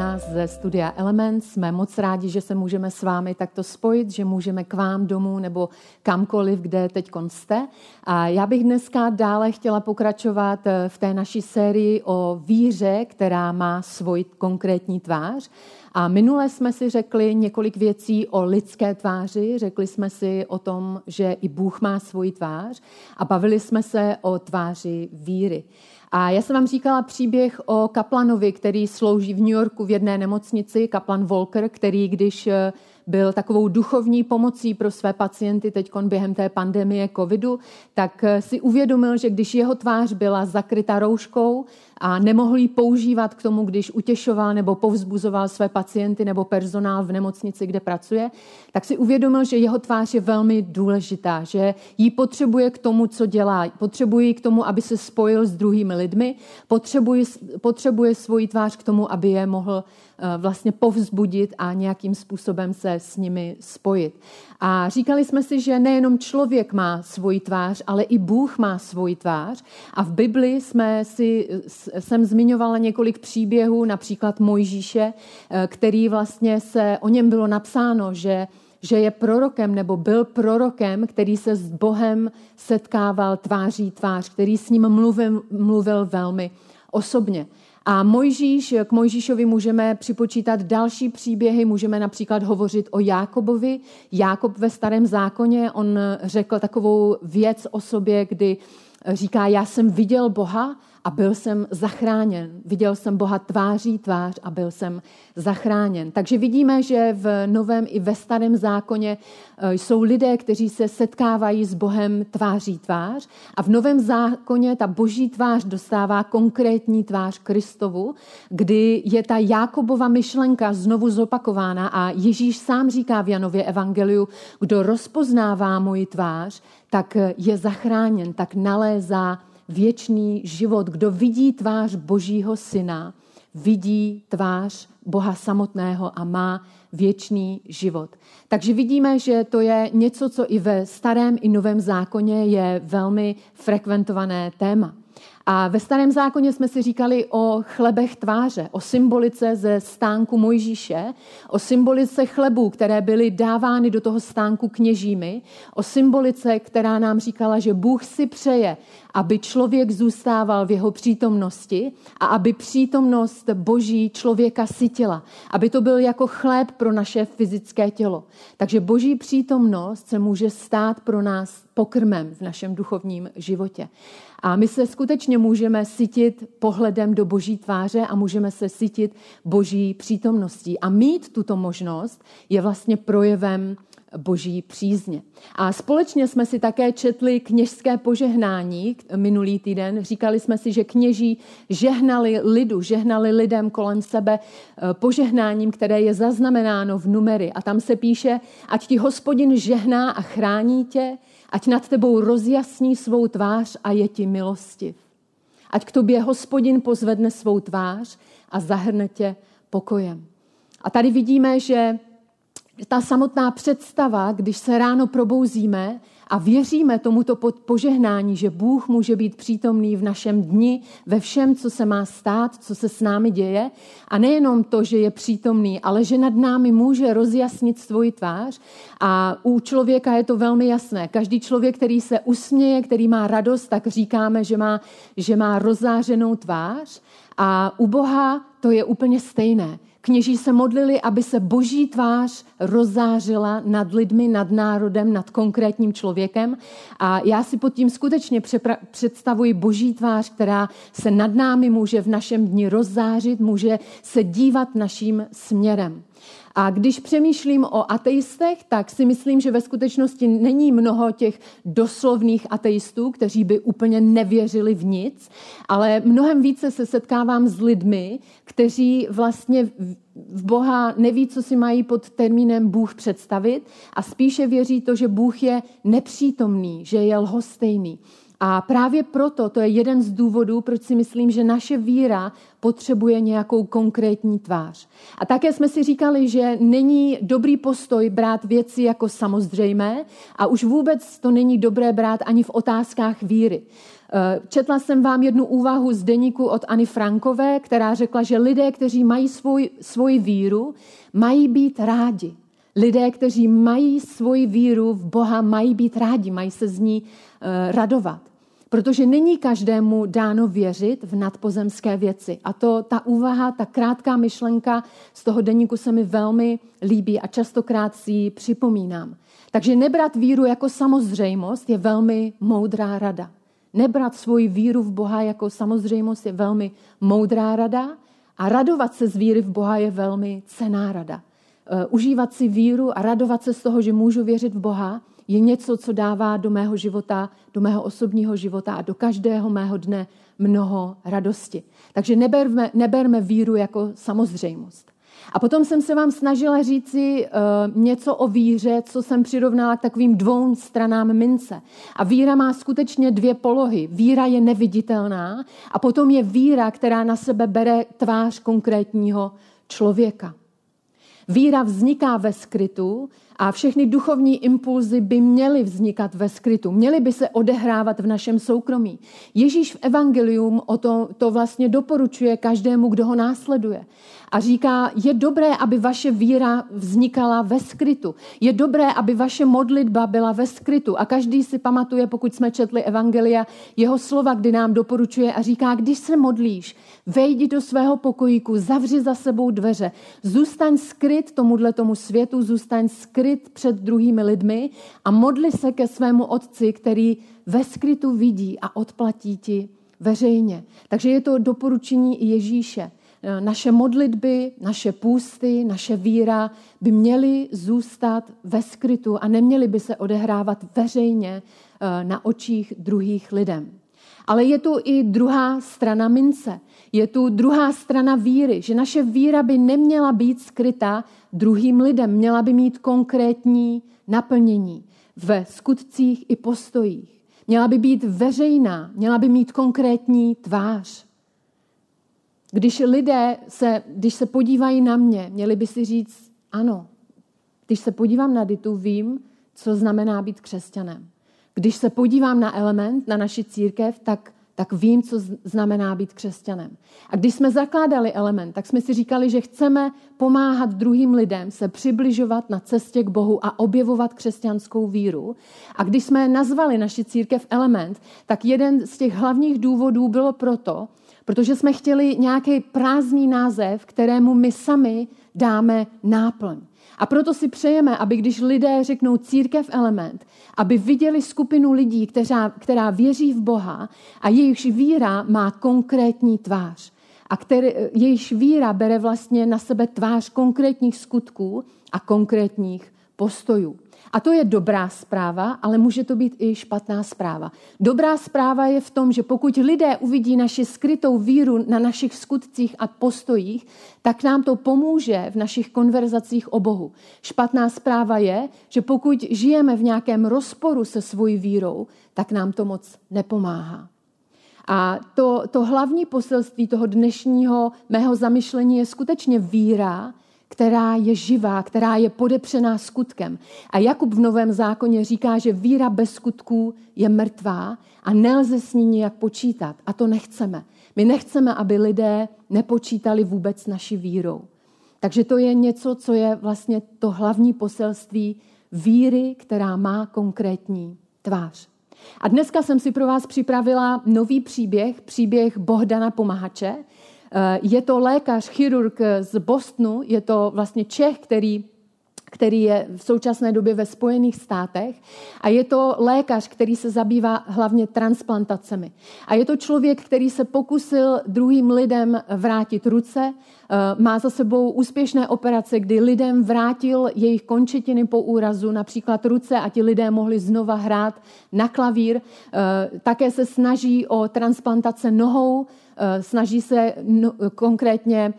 Nás ze studia Elements. Jsme moc rádi, že se můžeme s vámi takto spojit, že můžeme k vám domů nebo kamkoliv, kde teď jste. A já bych dneska dále chtěla pokračovat eh, v té naší sérii o víře, která má svůj konkrétní tvář. A minule jsme si řekli několik věcí o lidské tváři, řekli jsme si o tom, že i Bůh má svůj tvář a bavili jsme se o tváři víry. A já jsem vám říkala příběh o kaplanovi, který slouží v New Yorku v jedné nemocnici, kaplan Volker, který když eh, byl takovou duchovní pomocí pro své pacienty teď během té pandemie covidu, tak eh, si uvědomil, že když jeho tvář byla zakryta rouškou a nemohl ji používat k tomu, když utěšoval nebo povzbuzoval své pacienty nebo personál v nemocnici, kde pracuje, tak si uvědomil, že jeho tvář je velmi důležitá, že ji potřebuje k tomu, co dělá. Potřebuje k tomu, aby se spojil s druhými lidmi, potřebuje, potřebuje svoji tvář k tomu, aby je mohl Eh, vlastně povzbudit a nějakým způsobem se s nimi spojit. A říkali jsme si, že nejenom člověk má svoji tvář, ale i Bůh má svoji tvář. A v Bibli jsme si, jsem zmiňovala několik příběhů, například Mojžíše, eh, který vlastně se, o něm bylo napsáno, že že je prorokem nebo byl prorokem, který se s Bohem setkával tváří tvář, který s ním mluvil, mluvil velmi osobně. A Mojžíš, k Mojžíšovi můžeme připočítat další příběhy, můžeme například hovořit o Jákobovi. Jákob ve starém zákoně, on řekl takovou věc o sobě, kdy říká, já jsem viděl Boha a byl jsem zachráněn. Viděl jsem Boha tváří tvář a byl jsem zachráněn. Takže vidíme, že v novém i ve starém zákoně eh, jsou lidé, kteří se setkávají s Bohem tváří tvář a v novém zákoně ta boží tvář dostává konkrétní tvář Kristovu, kdy je ta Jákobova myšlenka znovu zopakována a Ježíš sám říká v Janově evangeliu, kdo rozpoznává moji tvář, tak je zachráněn, tak nalézá věčný život. Kdo vidí tvář Božího syna, vidí tvář Boha samotného a má věčný život. Takže vidíme, že to je něco, co i ve starém i novém zákoně je velmi frekventované téma. A ve starém zákoně jsme si říkali o chlebech tváře, o symbolice ze stánku Mojžíše, o symbolice chlebů, které byly dávány do toho stánku kněžími, o symbolice, která nám říkala, že Bůh si přeje, aby člověk zůstával v jeho přítomnosti a aby přítomnost Boží člověka sytila, aby to byl jako chléb pro naše fyzické tělo. Takže Boží přítomnost se může stát pro nás pokrmem v našem duchovním životě. A my se skutečně můžeme sytit pohledem do boží tváře a můžeme se sytit boží přítomností. A mít tuto možnost je vlastně projevem boží přízně. A společně jsme si také četli kněžské požehnání minulý týden. Říkali jsme si, že kněží žehnali lidu, žehnali lidem kolem sebe eh, požehnáním, které je zaznamenáno v numery. A tam se píše, ať ti hospodin žehná a chrání tě, ať nad tebou rozjasní svou tvář a je ti milostiv. Ať k tobě hospodin pozvedne svou tvář a zahrne tě pokojem. A tady vidíme, že ta samotná představa, když se ráno probouzíme a věříme tomuto požehnání, že Bůh může být přítomný v našem dni, ve všem, co se má stát, co se s námi děje. A nejenom to, že je přítomný, ale že nad námi může rozjasnit svoji tvář. A u člověka je to velmi jasné. Každý člověk, který se usměje, který má radost, tak říkáme, že má, že má rozzářenou tvář. A u Boha to je úplně stejné. Kněží se modlili, aby se boží tvář rozzářila nad lidmi, nad národem, nad konkrétním člověkem. A já si pod tím skutečně představuji boží tvář, která se nad námi může v našem dni rozzářit, může se dívat naším směrem. A když přemýšlím o ateistech, tak si myslím, že ve skutečnosti není mnoho těch doslovných ateistů, kteří by úplně nevěřili v nic, ale mnohem více se setkávám s lidmi, kteří vlastně v Boha neví, co si mají pod termínem Bůh představit a spíše věří to, že Bůh je nepřítomný, že je lhostejný. A právě proto to je jeden z důvodů, proč si myslím, že naše víra potřebuje nějakou konkrétní tvář. A také jsme si říkali, že není dobrý postoj brát věci jako samozřejmé a už vůbec to není dobré brát ani v otázkách víry. Eh, četla jsem vám jednu úvahu z deníku od Ani Frankové, která řekla, že lidé, kteří mají svůj, svoji víru, mají být rádi. Lidé, kteří mají svoji víru v Boha, mají být rádi, mají se z ní uh, radovat. Protože není každému dáno věřit v nadpozemské věci. A to ta úvaha, ta krátká myšlenka z toho deníku se mi velmi líbí a častokrát si ji připomínám. Takže nebrat víru jako samozřejmost je velmi moudrá rada. Nebrat svoji víru v Boha jako samozřejmost je velmi moudrá rada a radovat se z víry v Boha je velmi cená rada. E, užívat si víru a radovat se z toho, že můžu věřit v Boha, je něco, co dává do mého života, do mého osobního života a do každého mého dne mnoho radosti. Takže neberme, neberme víru jako samozřejmost. A potom jsem se vám snažila říci uh, něco o víře, co jsem přirovnala k takovým dvou stranám mince. A víra má skutečně dvě polohy. Víra je neviditelná a potom je víra, která na sebe bere tvář konkrétního člověka. Víra vzniká ve skrytu a všechny duchovní impulzy by měly vznikat ve skrytu, měly by se odehrávat v našem soukromí. Ježíš v Evangelium o to, to vlastně doporučuje každému, kdo ho následuje a říká, je dobré, aby vaše víra vznikala ve skrytu. Je dobré, aby vaše modlitba byla ve skrytu. A každý si pamatuje, pokud jsme četli Evangelia, jeho slova, kdy nám doporučuje a říká, když se modlíš, vejdi do svého pokojíku, zavři za sebou dveře, zůstaň skryt tomuhle tomu světu, zůstaň skryt před druhými lidmi a modli se ke svému otci, který ve skrytu vidí a odplatí ti veřejně. Takže je to doporučení Ježíše. Eh, naše modlitby, naše půsty, naše víra by měly zůstat ve skrytu a neměly by se odehrávat veřejně eh, na očích druhých lidem. Ale je tu i druhá strana mince. Je tu druhá strana víry, že naše víra by neměla být skryta druhým lidem, měla by mít konkrétní naplnění ve skutcích i postojích. Měla by být veřejná, měla by mít konkrétní tvář. Když lidé se, když se podívají na mě, měli by si říct, ano, když se podívám na Ditu, vím, co znamená být křesťanem. Když se podívám na element, na naši církev, tak, tak vím, co znamená být křesťanem. A když jsme zakládali element, tak jsme si říkali, že chceme pomáhat druhým lidem se přibližovat na cestě k Bohu a objevovat křesťanskou víru. A když jsme nazvali naši církev element, tak jeden z těch hlavních důvodů bylo proto, protože jsme chtěli nějaký prázdný název, kterému my sami dáme náplň. A proto si přejeme, aby když lidé řeknou církev element, aby viděli skupinu lidí, která, která věří v Boha a jejichž víra má konkrétní tvář. A který, jejichž víra bere vlastně na sebe tvář konkrétních skutků a konkrétních postojů. A to je dobrá zpráva, ale může to být i špatná zpráva. Dobrá zpráva je v tom, že pokud lidé uvidí naši skrytou víru na našich skutcích a postojích, tak nám to pomůže v našich konverzacích o Bohu. Špatná zpráva je, že pokud žijeme v nějakém rozporu se svojí vírou, tak nám to moc nepomáhá. A to, to hlavní poselství toho dnešního mého zamyšlení je skutečně víra, která je živá, která je podepřená skutkem. A Jakub v Novém zákoně říká, že víra bez skutků je mrtvá a nelze s ní nijak počítat. A to nechceme. My nechceme, aby lidé nepočítali vůbec naší vírou. Takže to je něco, co je vlastně to hlavní poselství víry, která má konkrétní tvář. A dneska jsem si pro vás připravila nový příběh, příběh Bohdana Pomahače, je to lékař, chirurg z Bostonu, je to vlastně Čech, který který je v současné době ve Spojených státech. A je to lékař, který se zabývá hlavně transplantacemi. A je to člověk, který se pokusil druhým lidem vrátit ruce, eh, má za sebou úspěšné operace, kdy lidem vrátil jejich končetiny po úrazu, například ruce, a ti lidé mohli znova hrát na klavír. Eh, také se snaží o transplantace nohou, eh, snaží se no, konkrétně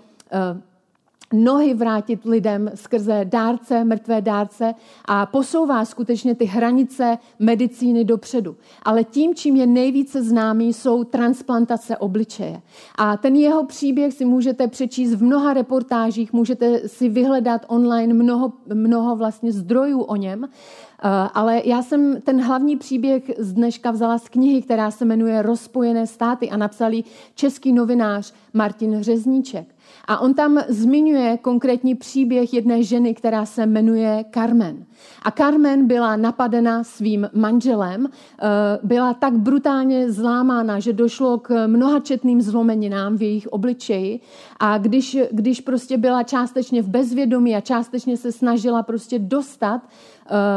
nohy vrátit lidem skrze dárce, mrtvé dárce a posouvá skutečně ty hranice medicíny dopředu. Ale tím, čím je nejvíce známý, jsou transplantace obličeje. A ten jeho příběh si můžete přečíst v mnoha reportážích, můžete si vyhledat online mnoho, mnoho vlastně zdrojů o něm. Eh, ale já jsem ten hlavní příběh z dneška vzala z knihy, která se jmenuje Rozpojené státy a napsal český novinář Martin Řezníček. A on tam zmiňuje konkrétní příběh jedné ženy, která se jmenuje Carmen. A Carmen byla napadena svým manželem, eh, byla tak brutálně zlámána, že došlo k mnohačetným zlomeninám v jejich obličeji a když, když prostě byla částečně v bezvědomí a částečně se snažila prostě dostat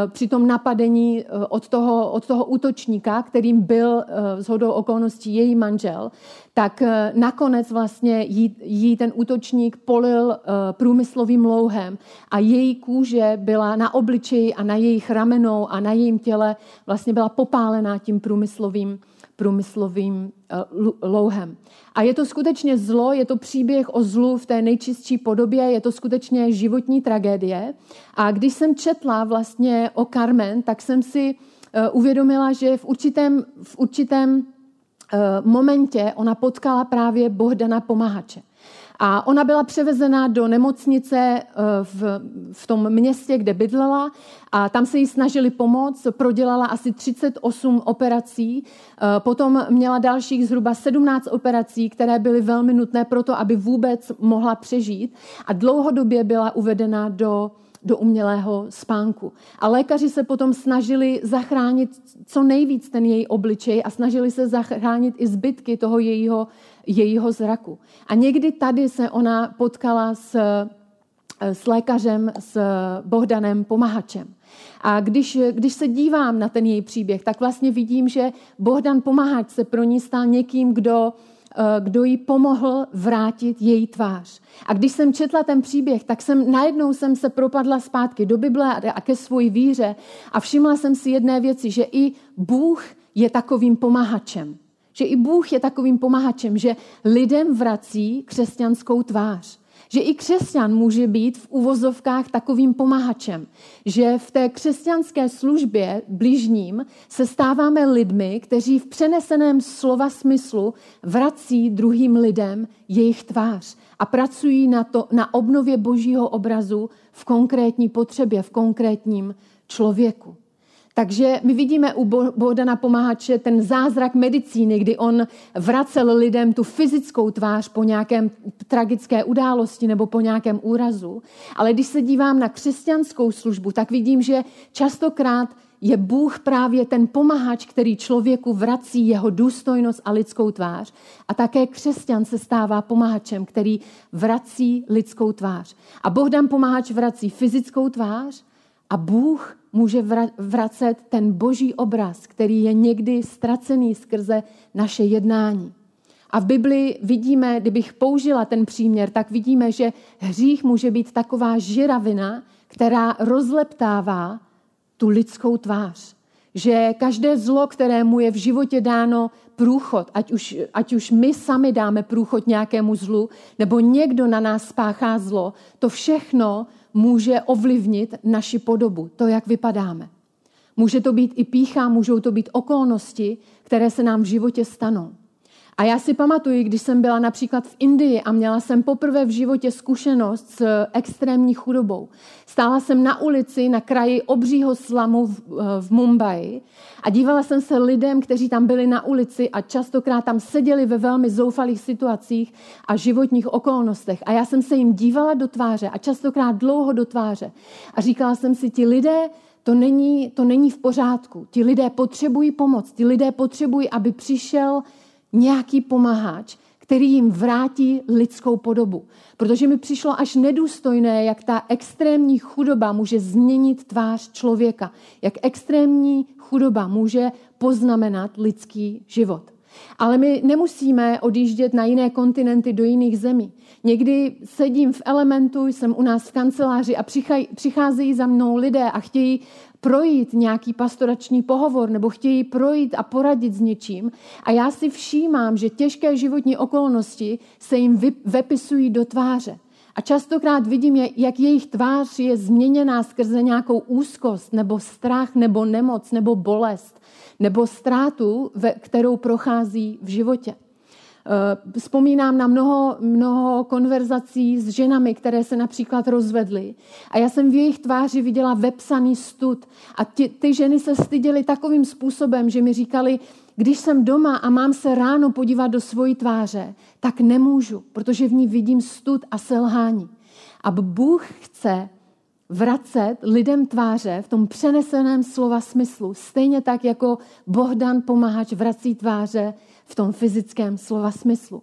při tom napadení eh, od toho, od toho útočníka, kterým byl z eh, hodou okolností její manžel, tak nakonec vlastně jí, jí ten útočník polil průmyslovým louhem a její kůže byla na obličeji a na jejich ramenou a na jejím těle vlastně byla popálená tím průmyslovým průmyslovým eh, louhem. A je to skutečně zlo, je to příběh o zlu v té nejčistší podobě, je to skutečně životní tragédie. A když jsem četla vlastně o Carmen, tak jsem si eh, uvědomila, že v určitém, v určitém eh, momentě ona potkala právě Bohdana Pomahače. A ona byla převezena do nemocnice eh, v, v tom městě, kde bydlela a tam se jí snažili pomoct. Prodělala asi 38 operací, eh, potom měla dalších zhruba 17 operací, které byly velmi nutné pro to, aby vůbec mohla přežít a dlouhodobě byla uvedena do do umělého spánku. A lékaři se potom snažili zachránit co nejvíc ten její obličej a snažili se zachránit i zbytky toho jejího jejího zraku. A někdy tady se ona potkala s, s lékařem, s Bohdanem Pomahačem. A když, když se dívám na ten její příběh, tak vlastně vidím, že Bohdan Pomahač se pro ní stal někým, kdo, kdo jí pomohl vrátit její tvář. A když jsem četla ten příběh, tak jsem najednou jsem se propadla zpátky do Bible a ke své víře a všimla jsem si jedné věci, že i Bůh je takovým pomahačem. Že i Bůh je takovým pomahačem, že lidem vrací křesťanskou tvář. Že i křesťan může být v uvozovkách takovým pomahačem. Že v té křesťanské službě blížním se stáváme lidmi, kteří v přeneseném slova smyslu vrací druhým lidem jejich tvář a pracují na, to, na obnově božího obrazu v konkrétní potřebě, v konkrétním člověku. Takže my vidíme u Bohdana Pomáhače ten zázrak medicíny, kdy on vracel lidem tu fyzickou tvář po nějakém tragické události nebo po nějakém úrazu. Ale když se dívám na křesťanskou službu, tak vidím, že častokrát je Bůh právě ten pomahač, který člověku vrací jeho důstojnost a lidskou tvář. A také křesťan se stává pomahačem, který vrací lidskou tvář. A Bohdan pomahač vrací fyzickou tvář a Bůh může vracet ten boží obraz, který je někdy ztracený skrze naše jednání. A v Bibli vidíme, kdybych použila ten příměr, tak vidíme, že hřích může být taková žiravina, která rozleptává tu lidskou tvář. Že každé zlo, kterému je v životě dáno průchod, ať už, ať už my sami dáme průchod nějakému zlu, nebo někdo na nás spáchá zlo, to všechno může ovlivnit naši podobu, to, jak vypadáme. Může to být i pícha, můžou to být okolnosti, které se nám v životě stanou. A já si pamatuju, když jsem byla například v Indii a měla jsem poprvé v životě zkušenost s extrémní chudobou. Stála jsem na ulici na kraji obřího slamu v, v Mumbai a dívala jsem se lidem, kteří tam byli na ulici a častokrát tam seděli ve velmi zoufalých situacích a životních okolnostech. A já jsem se jim dívala do tváře a častokrát dlouho do tváře. A říkala jsem si, ti lidé to není, to není v pořádku. Ti lidé potřebují pomoc, ti lidé potřebují, aby přišel nějaký pomaháč, který jim vrátí lidskou podobu. Protože mi přišlo až nedůstojné, jak ta extrémní chudoba může změnit tvář člověka. Jak extrémní chudoba může poznamenat lidský život. Ale my nemusíme odjíždět na jiné kontinenty, do jiných zemí. Někdy sedím v elementu, jsem u nás v kanceláři a přicházejí za mnou lidé a chtějí projít nějaký pastorační pohovor nebo chtějí projít a poradit s něčím. A já si všímám, že těžké životní okolnosti se jim vepisují do tváře. A častokrát vidím, jak jejich tvář je změněná skrze nějakou úzkost, nebo strach, nebo nemoc, nebo bolest, nebo ztrátu, kterou prochází v životě. Eh, vzpomínám na mnoho, mnoho konverzací s ženami, které se například rozvedly. A já jsem v jejich tváři viděla vepsaný stud. A ty, ty ženy se styděly takovým způsobem, že mi říkali, když jsem doma a mám se ráno podívat do svojí tváře, tak nemůžu, protože v ní vidím stud a selhání. A Bůh chce vracet lidem tváře v tom přeneseném slova smyslu. Stejně tak, jako Bohdan pomáhač vrací tváře v tom fyzickém slova smyslu.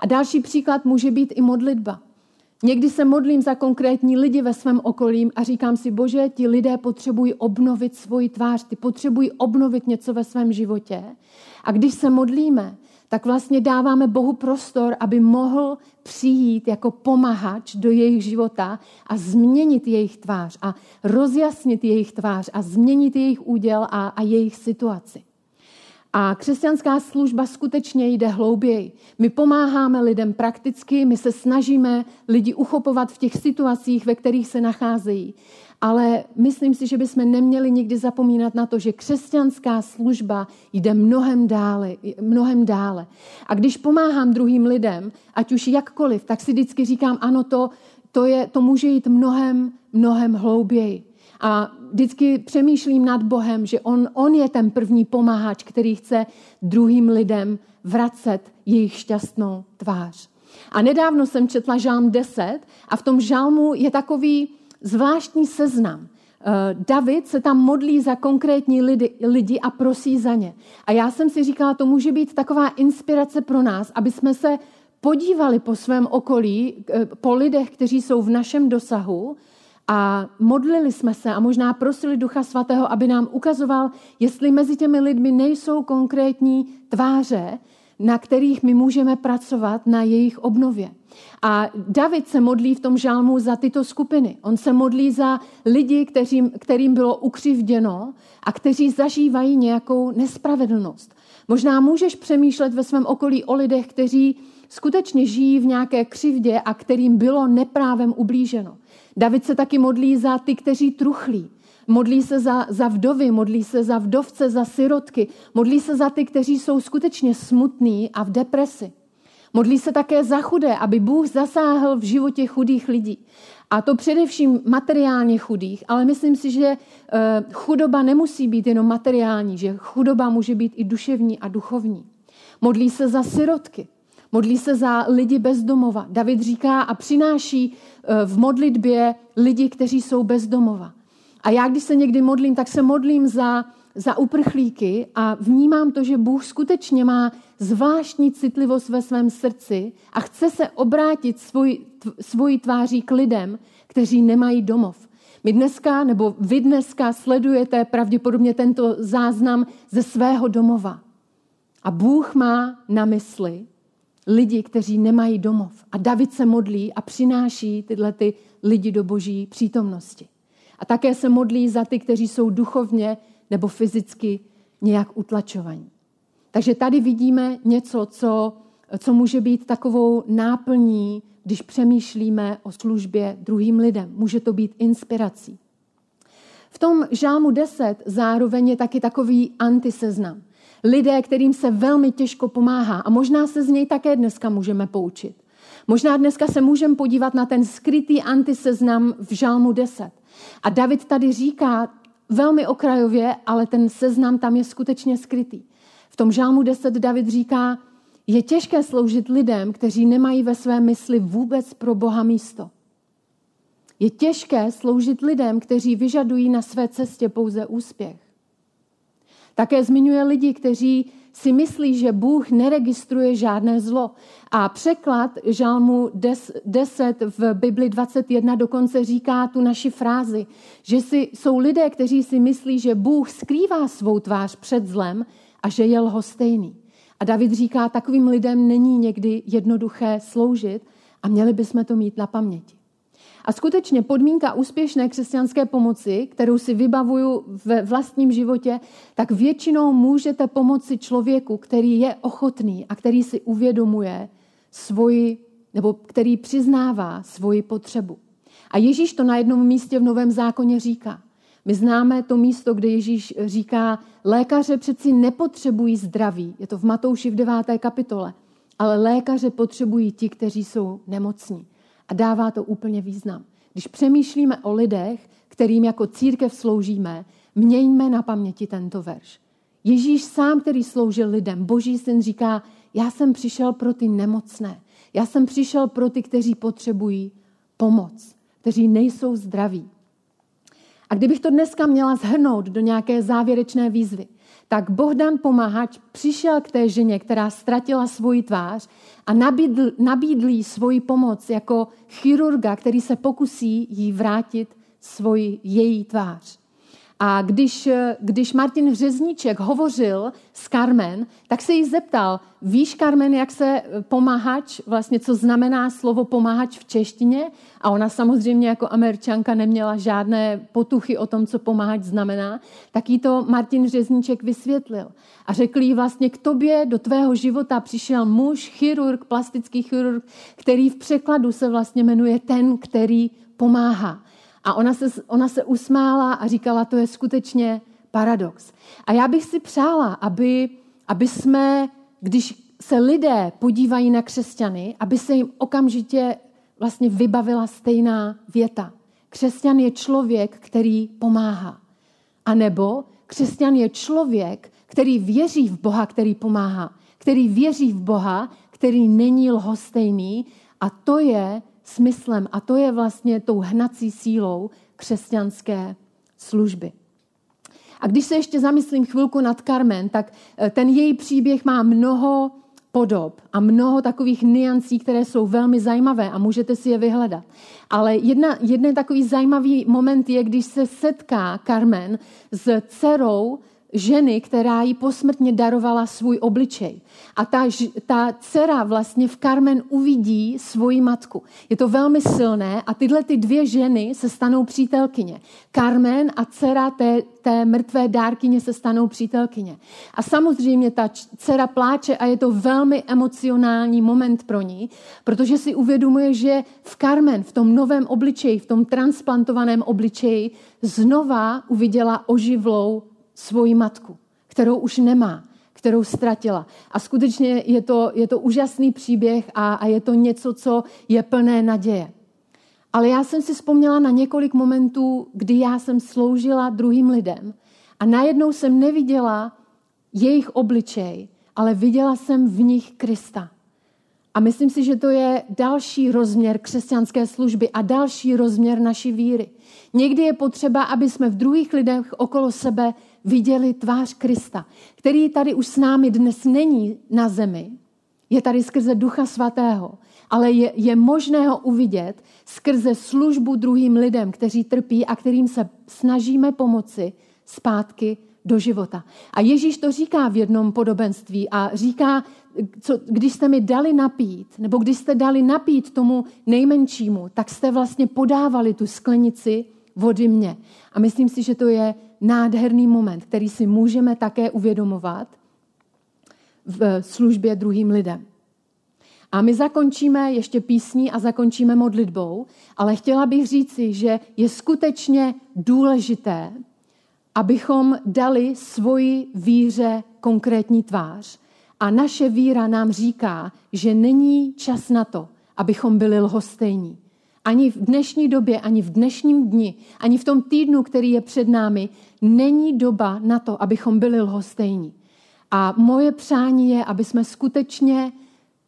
A další příklad může být i modlitba. Někdy se modlím za konkrétní lidi ve svém okolí a říkám si, bože, ti lidé potřebují obnovit svoji tvář, ty potřebují obnovit něco ve svém životě. A když se modlíme, tak vlastně dáváme Bohu prostor, aby mohl přijít jako pomahač do jejich života a změnit jejich tvář a rozjasnit jejich tvář a změnit jejich úděl a, a jejich situaci. A křesťanská služba skutečně jde hlouběji. My pomáháme lidem prakticky, my se snažíme lidi uchopovat v těch situacích, ve kterých se nacházejí. Ale myslím si, že bychom neměli nikdy zapomínat na to, že křesťanská služba jde mnohem dále, mnohem dále. A když pomáhám druhým lidem, ať už jakkoliv, tak si vždycky říkám, ano, to, to, je, to může jít mnohem, mnohem hlouběji. A vždycky přemýšlím nad Bohem, že on, on je ten první pomáhač, který chce druhým lidem vracet jejich šťastnou tvář. A nedávno jsem četla žálm 10 a v tom žálmu je takový zvláštní seznam. Eh, David se tam modlí za konkrétní lidi, lidi a prosí za ně. A já jsem si říkala, to může být taková inspirace pro nás, aby jsme se podívali po svém okolí, eh, po lidech, kteří jsou v našem dosahu a modlili jsme se a možná prosili Ducha Svatého, aby nám ukazoval, jestli mezi těmi lidmi nejsou konkrétní tváře, na kterých my můžeme pracovat na jejich obnově. A David se modlí v tom žálmu za tyto skupiny. On se modlí za lidi, kterým, kterým bylo ukřivděno a kteří zažívají nějakou nespravedlnost. Možná můžeš přemýšlet ve svém okolí o lidech, kteří skutečně žijí v nějaké křivdě a kterým bylo neprávem ublíženo. David se taky modlí za ty, kteří truchlí. Modlí se za, za vdovy, modlí se za vdovce, za sirotky, modlí se za ty, kteří jsou skutečně smutní a v depresi. Modlí se také za chudé, aby Bůh zasáhl v životě chudých lidí. A to především materiálně chudých, ale myslím si, že eh, chudoba nemusí být jenom materiální, že chudoba může být i duševní a duchovní. Modlí se za sirotky, modlí se za lidi bezdomova. David říká a přináší eh, v modlitbě lidi, kteří jsou bezdomova. A já, když se někdy modlím, tak se modlím za, za uprchlíky a vnímám to, že Bůh skutečně má zvláštní citlivost ve svém srdci a chce se obrátit svůj, svojí tváří k lidem, kteří nemají domov. My dneska, nebo vy dneska sledujete pravděpodobně tento záznam ze svého domova. A Bůh má na mysli lidi, kteří nemají domov. A David se modlí a přináší tyhle ty lidi do boží přítomnosti. A také se modlí za ty, kteří jsou duchovně nebo fyzicky nějak utlačovaní. Takže tady vidíme něco, co, co může být takovou náplní, když přemýšlíme o službě druhým lidem. Může to být inspirací. V tom žálmu 10 zároveň je taky takový antiseznam. Lidé, kterým se velmi těžko pomáhá a možná se z něj také dneska můžeme poučit. Možná dneska se můžeme podívat na ten skrytý antiseznam v žálmu 10. A David tady říká velmi okrajově, ale ten seznam tam je skutečně skrytý. V tom žálmu 10 David říká, je těžké sloužit lidem, kteří nemají ve své mysli vůbec pro Boha místo. Je těžké sloužit lidem, kteří vyžadují na své cestě pouze úspěch. Také zmiňuje lidi, kteří si myslí, že Bůh neregistruje žádné zlo. A překlad Žalmu 10 v Bibli 21 dokonce říká tu naši frázi, že si, jsou lidé, kteří si myslí, že Bůh skrývá svou tvář před zlem a že je lhostejný. A David říká, takovým lidem není někdy jednoduché sloužit a měli bychom to mít na paměti. A skutečně podmínka úspěšné křesťanské pomoci, kterou si vybavuju ve vlastním životě, tak většinou můžete pomoci člověku, který je ochotný a který si uvědomuje svoji, nebo který přiznává svoji potřebu. A Ježíš to na jednom místě v Novém zákoně říká. My známe to místo, kde Ježíš říká, lékaře přeci nepotřebují zdraví. Je to v Matouši v 9. kapitole. Ale lékaře potřebují ti, kteří jsou nemocní. A dává to úplně význam. Když přemýšlíme o lidech, kterým jako církev sloužíme, mějme na paměti tento verš. Ježíš sám, který sloužil lidem, boží syn říká, já jsem přišel pro ty nemocné. Já jsem přišel pro ty, kteří potřebují pomoc, kteří nejsou zdraví. A kdybych to dneska měla zhrnout do nějaké závěrečné výzvy, tak Bohdan Pomáhač přišel k té ženě, která ztratila svoji tvář a nabídl, nabídl jí svoji pomoc jako chirurga, který se pokusí jí vrátit svoji, její tvář. A když, když Martin Řezníček hovořil s Carmen, tak se jí zeptal, víš, Carmen, jak se pomáhač, vlastně co znamená slovo pomáhač v češtině? A ona samozřejmě jako američanka neměla žádné potuchy o tom, co pomáhač znamená. Tak jí to Martin Řezníček vysvětlil. A řekl jí vlastně, k tobě do tvého života přišel muž, chirurg, plastický chirurg, který v překladu se vlastně jmenuje ten, který pomáhá. A ona se, ona se usmála a říkala, to je skutečně paradox. A já bych si přála, aby, aby jsme, když se lidé podívají na křesťany, aby se jim okamžitě vlastně vybavila stejná věta. Křesťan je člověk, který pomáhá. A nebo křesťan je člověk, který věří v Boha, který pomáhá. Který věří v Boha, který není lhostejný. A to je smyslem a to je vlastně tou hnací sílou křesťanské služby. A když se ještě zamyslím chvilku nad Carmen, tak eh, ten její příběh má mnoho podob a mnoho takových niancí, které jsou velmi zajímavé a můžete si je vyhledat. Ale jedna, jeden takový zajímavý moment je, když se setká Carmen s dcerou ženy, která jí posmrtně darovala svůj obličej. A ta, ta dcera vlastně v Carmen uvidí svoji matku. Je to velmi silné a tyhle ty dvě ženy se stanou přítelkyně. Carmen a dcera té, té mrtvé dárkyně se stanou přítelkyně. A samozřejmě ta dcera pláče a je to velmi emocionální moment pro ní, protože si uvědomuje, že v Carmen, v tom novém obličeji, v tom transplantovaném obličeji, znova uviděla oživlou svoji matku, kterou už nemá, kterou ztratila. A skutečně je to, je to úžasný příběh a, a je to něco, co je plné naděje. Ale já jsem si vzpomněla na několik momentů, kdy já jsem sloužila druhým lidem a najednou jsem neviděla jejich obličej, ale viděla jsem v nich Krista. A myslím si, že to je další rozměr křesťanské služby a další rozměr naší víry. Někdy je potřeba, aby jsme v druhých lidech okolo sebe viděli tvář Krista, který tady už s námi dnes není na zemi, je tady skrze Ducha Svatého, ale je, je možné ho uvidět skrze službu druhým lidem, kteří trpí a kterým se snažíme pomoci zpátky do života. A Ježíš to říká v jednom podobenství a říká, co, když jste mi dali napít, nebo když jste dali napít tomu nejmenšímu, tak jste vlastně podávali tu sklenici vody mě. A myslím si, že to je nádherný moment, který si můžeme také uvědomovat v službě druhým lidem. A my zakončíme ještě písní a zakončíme modlitbou, ale chtěla bych říci, že je skutečně důležité, abychom dali svoji víře konkrétní tvář. A naše víra nám říká, že není čas na to, abychom byli lhostejní. Ani v dnešní době, ani v dnešním dni, ani v tom týdnu, který je před námi, není doba na to, abychom byli lhostejní. A moje přání je, aby jsme skutečně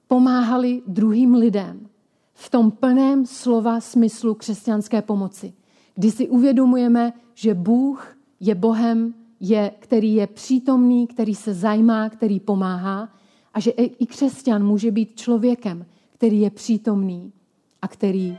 pomáhali druhým lidem v tom plném slova smyslu křesťanské pomoci, kdy si uvědomujeme, že Bůh je Bohem je, který je přítomný, který se zajímá, který pomáhá a že i křesťan může být člověkem, který je přítomný a který